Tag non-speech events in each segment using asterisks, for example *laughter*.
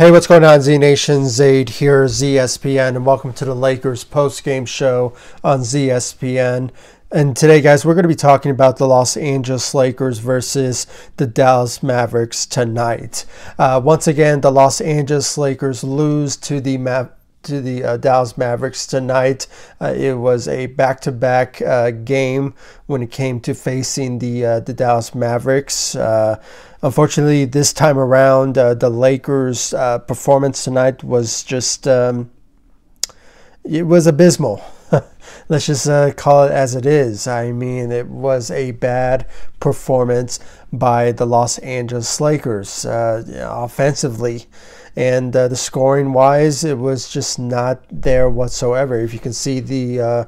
Hey, what's going on, Z Nation? Zaid here, ZSPN, and welcome to the Lakers post-game show on ZSPN. And today, guys, we're going to be talking about the Los Angeles Lakers versus the Dallas Mavericks tonight. Uh, once again, the Los Angeles Lakers lose to the Ma- to the uh, Dallas Mavericks tonight. Uh, it was a back-to-back uh, game when it came to facing the uh, the Dallas Mavericks. Uh, unfortunately, this time around, uh, the Lakers' performance tonight was just um, it was abysmal. *laughs* Let's just call it as it is. I mean, it was a bad performance by the Los Angeles Lakers offensively and uh, the scoring wise, it was just not there whatsoever. If you can see the uh,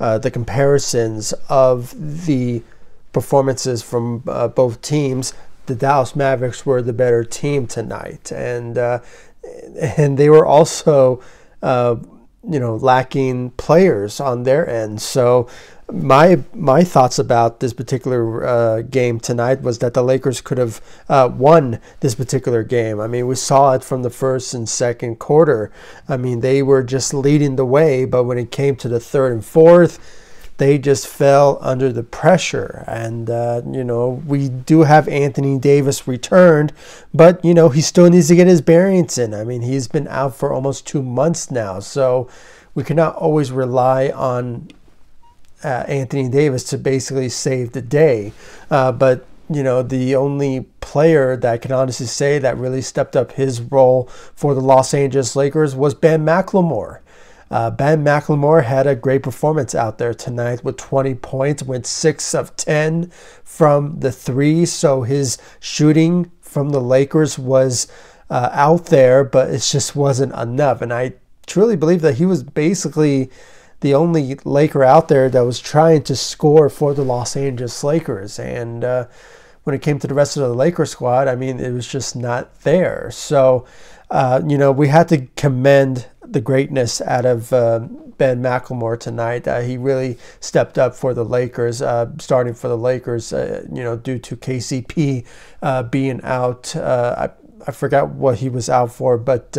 uh, the comparisons of the performances from uh, both teams, the Dallas Mavericks were the better team tonight, and uh, and they were also you know lacking players on their end. So my my thoughts about this particular uh, game tonight was that the Lakers could have uh, won this particular game. I mean, we saw it from the first and second quarter. I mean, they were just leading the way, but when it came to the third and fourth, they just fell under the pressure. And uh, you know, we do have Anthony Davis returned, but you know, he still needs to get his bearings in. I mean, he's been out for almost two months now, so we cannot always rely on uh, Anthony Davis to basically save the day. Uh, but you know, the only player that I can honestly say that really stepped up his role for the Los Angeles Lakers was Ben McLemore. Uh, ben McLemore had a great performance out there tonight with 20 points, went 6 of 10 from the three. So his shooting from the Lakers was uh, out there, but it just wasn't enough. And I truly believe that he was basically the only Laker out there that was trying to score for the Los Angeles Lakers. And uh, when it came to the rest of the Laker squad, I mean, it was just not there. So, uh, you know, we had to commend the greatness out of uh, Ben McLemore tonight. Uh, he really stepped up for the Lakers, uh, starting for the Lakers, uh, you know, due to KCP being out. I, I forgot what he was out for, but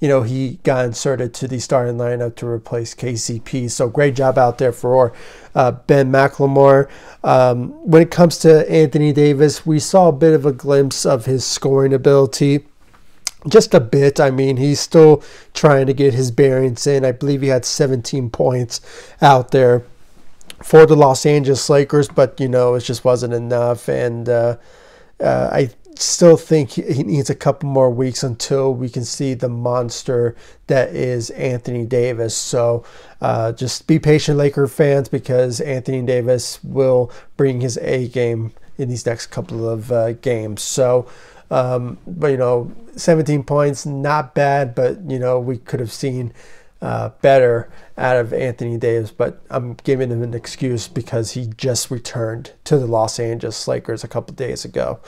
you know, he got inserted to the starting lineup to replace KCP. So great job out there for uh, Ben McLemore. Um, when it comes to Anthony Davis, we saw a bit of a glimpse of his scoring ability. Just a bit. I mean, he's still trying to get his bearings in. I believe he had 17 points out there for the Los Angeles Lakers, but you know, it just wasn't enough. And uh, uh, I still think he needs a couple more weeks until we can see the monster that is Anthony Davis. So uh, just be patient, Laker fans, because Anthony Davis will bring his A game in these next couple of uh, games. So, um, but you know, 17 points, not bad, but you know, we could have seen uh, better out of Anthony Davis, but I'm giving him an excuse because he just returned to the Los Angeles Lakers a couple days ago.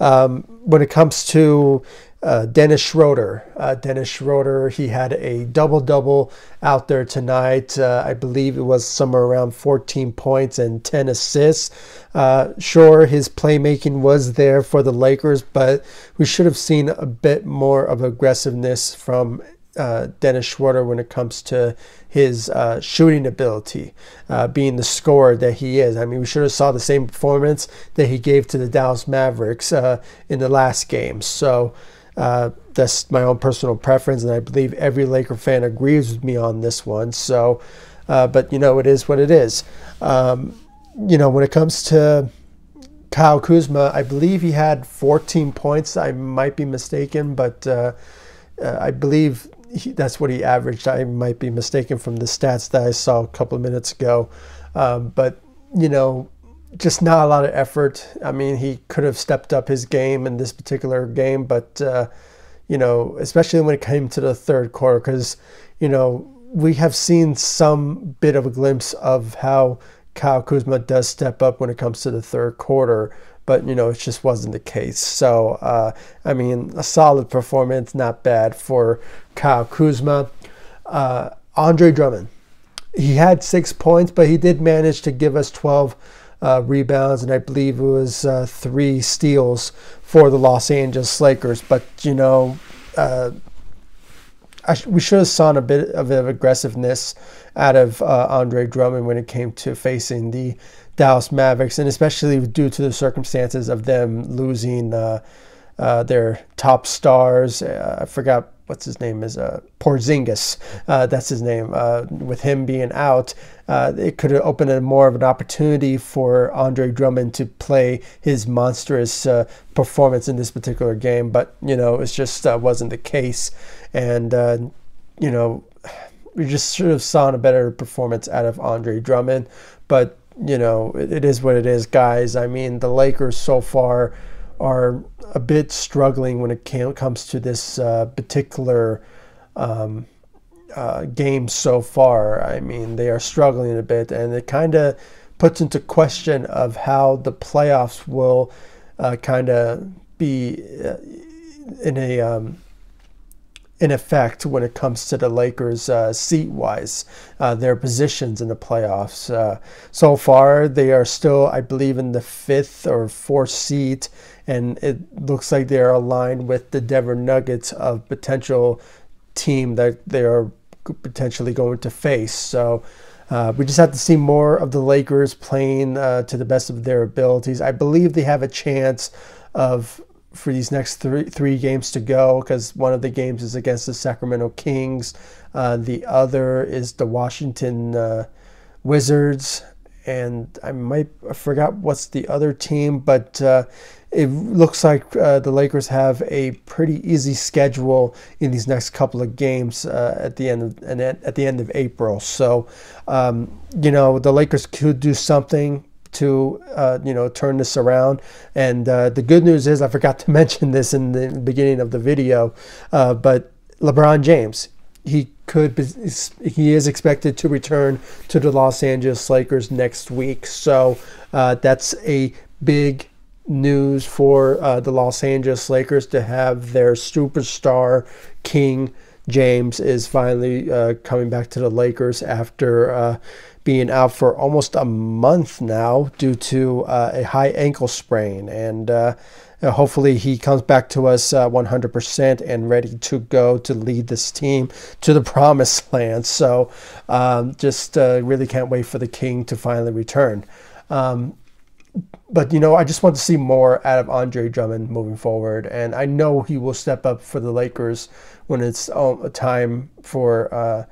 Um, when it comes to uh, Dennis Schroeder, uh, Dennis Schroeder, he had a double double out there tonight. Uh, I believe it was somewhere around 14 points and 10 assists. Uh, sure, his playmaking was there for the Lakers, but we should have seen a bit more of aggressiveness from uh, Dennis Schroeder when it comes to his uh, shooting ability, uh, being the scorer that he is. I mean, we should have saw the same performance that he gave to the Dallas Mavericks uh, in the last game. So uh, that's my own personal preference, and I believe every Laker fan agrees with me on this one. So, uh, but you know, it is what it is. Um, you know, when it comes to Kyle Kuzma, I believe he had 14 points. I might be mistaken, but I believe he, that's what he averaged. I might be mistaken from the stats that I saw a couple of minutes ago, um, but you know, just not a lot of effort. I mean, he could have stepped up his game in this particular game, but uh, you know, especially when it came to the third quarter, because you know we have seen some bit of a glimpse of how Kyle Kuzma does step up when it comes to the third quarter but you know it just wasn't the case. So uh, I mean, a solid performance, not bad for Kyle Kuzma. Uh, Andre Drummond, he had six points, but he did manage to give us 12 uh, rebounds, and I believe it was uh, three steals for the Los Angeles Lakers. But you know, uh, sh- we should have saw a bit of, aggressiveness out of uh, Andre Drummond when it came to facing the Dallas Mavericks, and especially due to the circumstances of them losing uh, uh, their top stars. Uh, I forgot what's his name is uh, Porzingis. Uh, that's his name. Uh, with him being out, uh, it could have opened a more of an opportunity for Andre Drummond to play his monstrous uh, performance in this particular game. But you know, it just uh, wasn't the case, and you know, we just should have saw a better performance out of Andre Drummond. But you know, it, it is what it is, guys. I mean, the Lakers so far are a bit struggling when it comes to this uh, particular um, uh, game so far. I mean, they are struggling a bit, and it kind of puts into question of how the playoffs will uh, kind of be uh, in a um, in effect when it comes to the Lakers uh, seat wise, uh, their positions in the playoffs. Uh, so far, they are still, I believe, in the fifth or fourth seat, and it looks like they are aligned with the Denver Nuggets of potential team that they are potentially going to face. So. Uh, we just have to see more of the Lakers playing uh, to the best of their abilities. I believe they have a chance of for these next three three games to go because one of the games is against the Sacramento Kings, uh, the other is the Washington uh, Wizards, and I might I forgot what's the other team, but uh, it looks like uh, the Lakers have a pretty easy schedule in these next couple of games uh, at the end of and at the end of April. So, um, you know, the Lakers could do something to uh, you know turn this around. And uh, the good news is I forgot to *laughs* mention this in the beginning of the video, uh, but LeBron James he could he is expected to return to the Los Angeles Lakers next week. So uh, that's a big news for uh, the Los Angeles Lakers to have their superstar king James is finally uh, coming back to the Lakers after uh, being out for almost a month now due to uh, a high ankle sprain. And uh, hopefully he comes back to us 100% uh, and ready to go to lead this team to the *laughs* promised land. So um, just uh, really can't wait for the King to finally return. Um, but you know, I just want to see more out of Andre Drummond moving forward, and I know he will step up for the Lakers when it's um, a time for uh,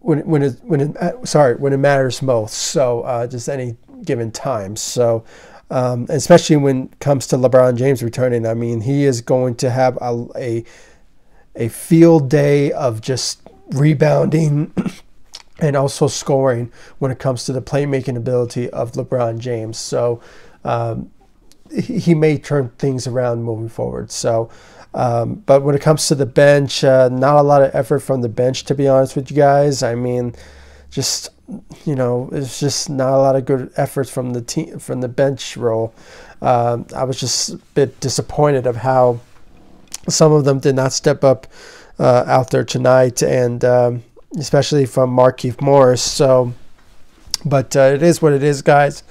when when it when it uh, sorry when it matters most. So uh, just any given time. So um, especially when it comes to LeBron James returning, I mean he is going to have a a, a field day of just rebounding. And also scoring when it comes to the playmaking ability of LeBron James. So um, he may turn things around moving forward. So um, but when it comes to the bench, uh, not a lot of effort from the bench, to be honest with you guys. I mean, just you know, it's just not a lot of good efforts from the team from the bench role. Uh, I was just a bit disappointed of how some of them did not step up uh, out there tonight, and um, especially from Markieff Morris. So but uh, it is what it is, guys.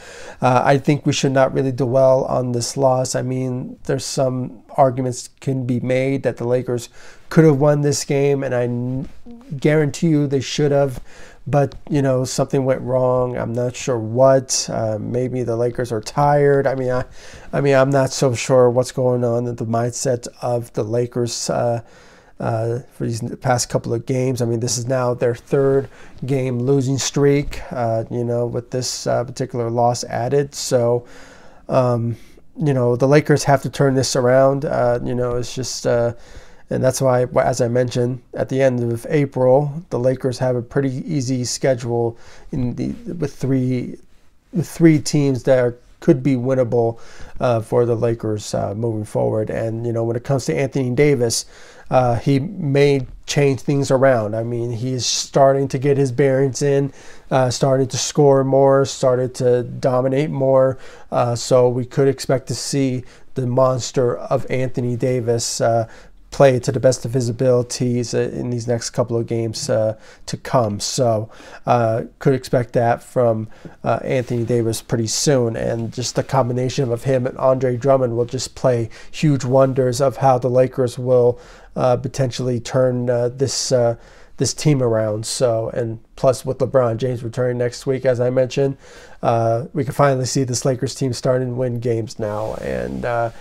Uh, I think we should not really dwell on this loss. I mean, there's some arguments can be made that the Lakers could have won this game, and I guarantee you they should have. But you know, something went wrong. I'm not sure what. Uh, maybe the Lakers are tired. I mean, I, I mean, I'm not so sure what's going on in the mindset of the Lakers uh, for these past couple of games. I mean, this is now their third game losing streak, uh, you know, with this uh, particular loss added. So, um, you know, the Lakers have to turn this around. Uh, you know, it's just, uh, and that's why, as I mentioned, at the end of April, the Lakers have a pretty easy schedule in the with three with three teams that are could be winnable uh, for the Lakers uh, moving forward. And you know, when it comes to Anthony Davis, uh, he may change things around. I mean, he's starting to get his bearings in, uh, starting to score more, started to dominate more. Uh, so we could expect to see the monster of Anthony Davis uh, play to the best of his abilities uh, in these next couple of games uh, to come. So uh, could expect that from uh, Anthony Davis pretty soon. And just the combination of him and Andre Drummond will just play huge wonders of how the Lakers will uh, potentially turn this this team around. So, and plus with LeBron James returning next week, as I mentioned, uh, we can finally see this Lakers team starting to win games now. And, uh,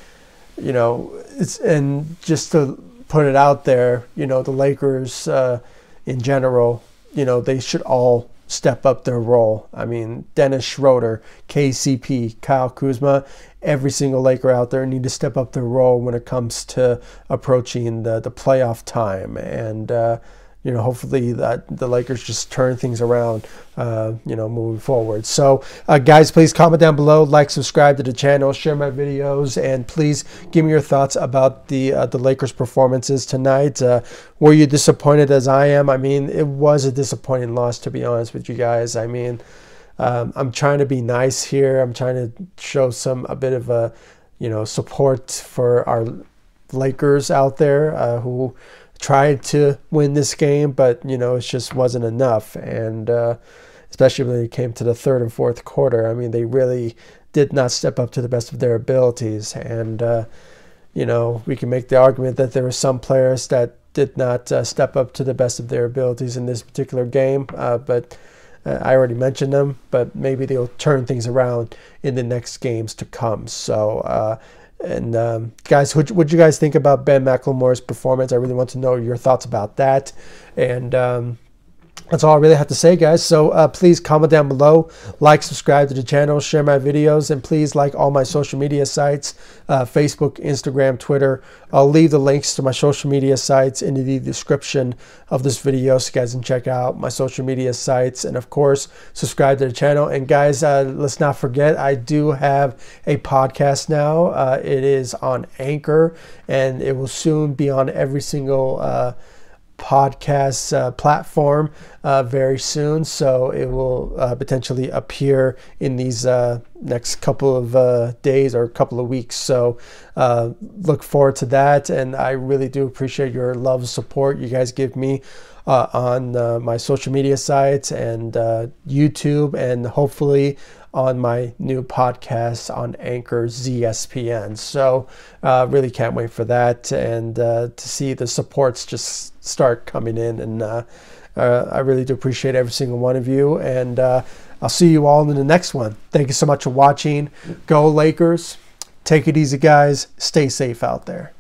you know, it's, and just to put it out there, you know, the Lakers uh, in general, you know, they should all step up their role. I mean, Dennis Schroeder, KCP, Kyle Kuzma, every single Laker out there need to step up their role when it comes to approaching the, the playoff time. And, uh, you know, hopefully that the Lakers just turn things around, uh, you know, moving forward. So, uh, guys, please comment down below, like, subscribe to the channel, share my videos, and please give me your thoughts about the uh, the Lakers' performances tonight. Uh, were you disappointed as I am? I mean, it was a disappointing loss, to be honest with you guys. I mean, um, I'm trying to be nice here. I'm trying to show some a bit of a, you know, support for our Lakers out there uh, who tried to win this game, but you know it just wasn't enough. And uh, especially when it came to the third and fourth quarter, I mean they really did not step up to the best of their abilities. And uh, you know we can make the argument that there were some players that did not uh, step up to the best of their abilities in this particular game, uh, but. Uh, I already mentioned them, but maybe they'll turn things around in the next games to come. So uh, and um, guys, what what you guys think about Ben McLemore's performance? I really want to know your thoughts about that. And um, that's all I really have to say, guys. So uh, please comment down below, like, subscribe to the channel, share my videos, and please like all my social media sites uh, Facebook, Instagram, Twitter. I'll leave the links to my social media sites in the description of this video so you guys can check out my social media sites. And of course, subscribe to the channel. And guys, uh, let's not forget, I do have a podcast now. Uh, it is on Anchor, and it will soon be on every single uh, podcast uh, platform uh, very soon. So it will uh, potentially appear in these uh, next couple of uh, days or couple of weeks. So uh, look forward to that. And I really do appreciate your love support you guys give me. On my social media sites and YouTube, and hopefully on my new podcast on Anchor ZSPN. So, uh, really can't wait for that and uh, to see the supports just start coming in. And uh, uh I really do appreciate every single one of you. And uh, I'll see you all in the next one. Thank you so much for watching. Go Lakers. Take it easy, guys. Stay safe out there.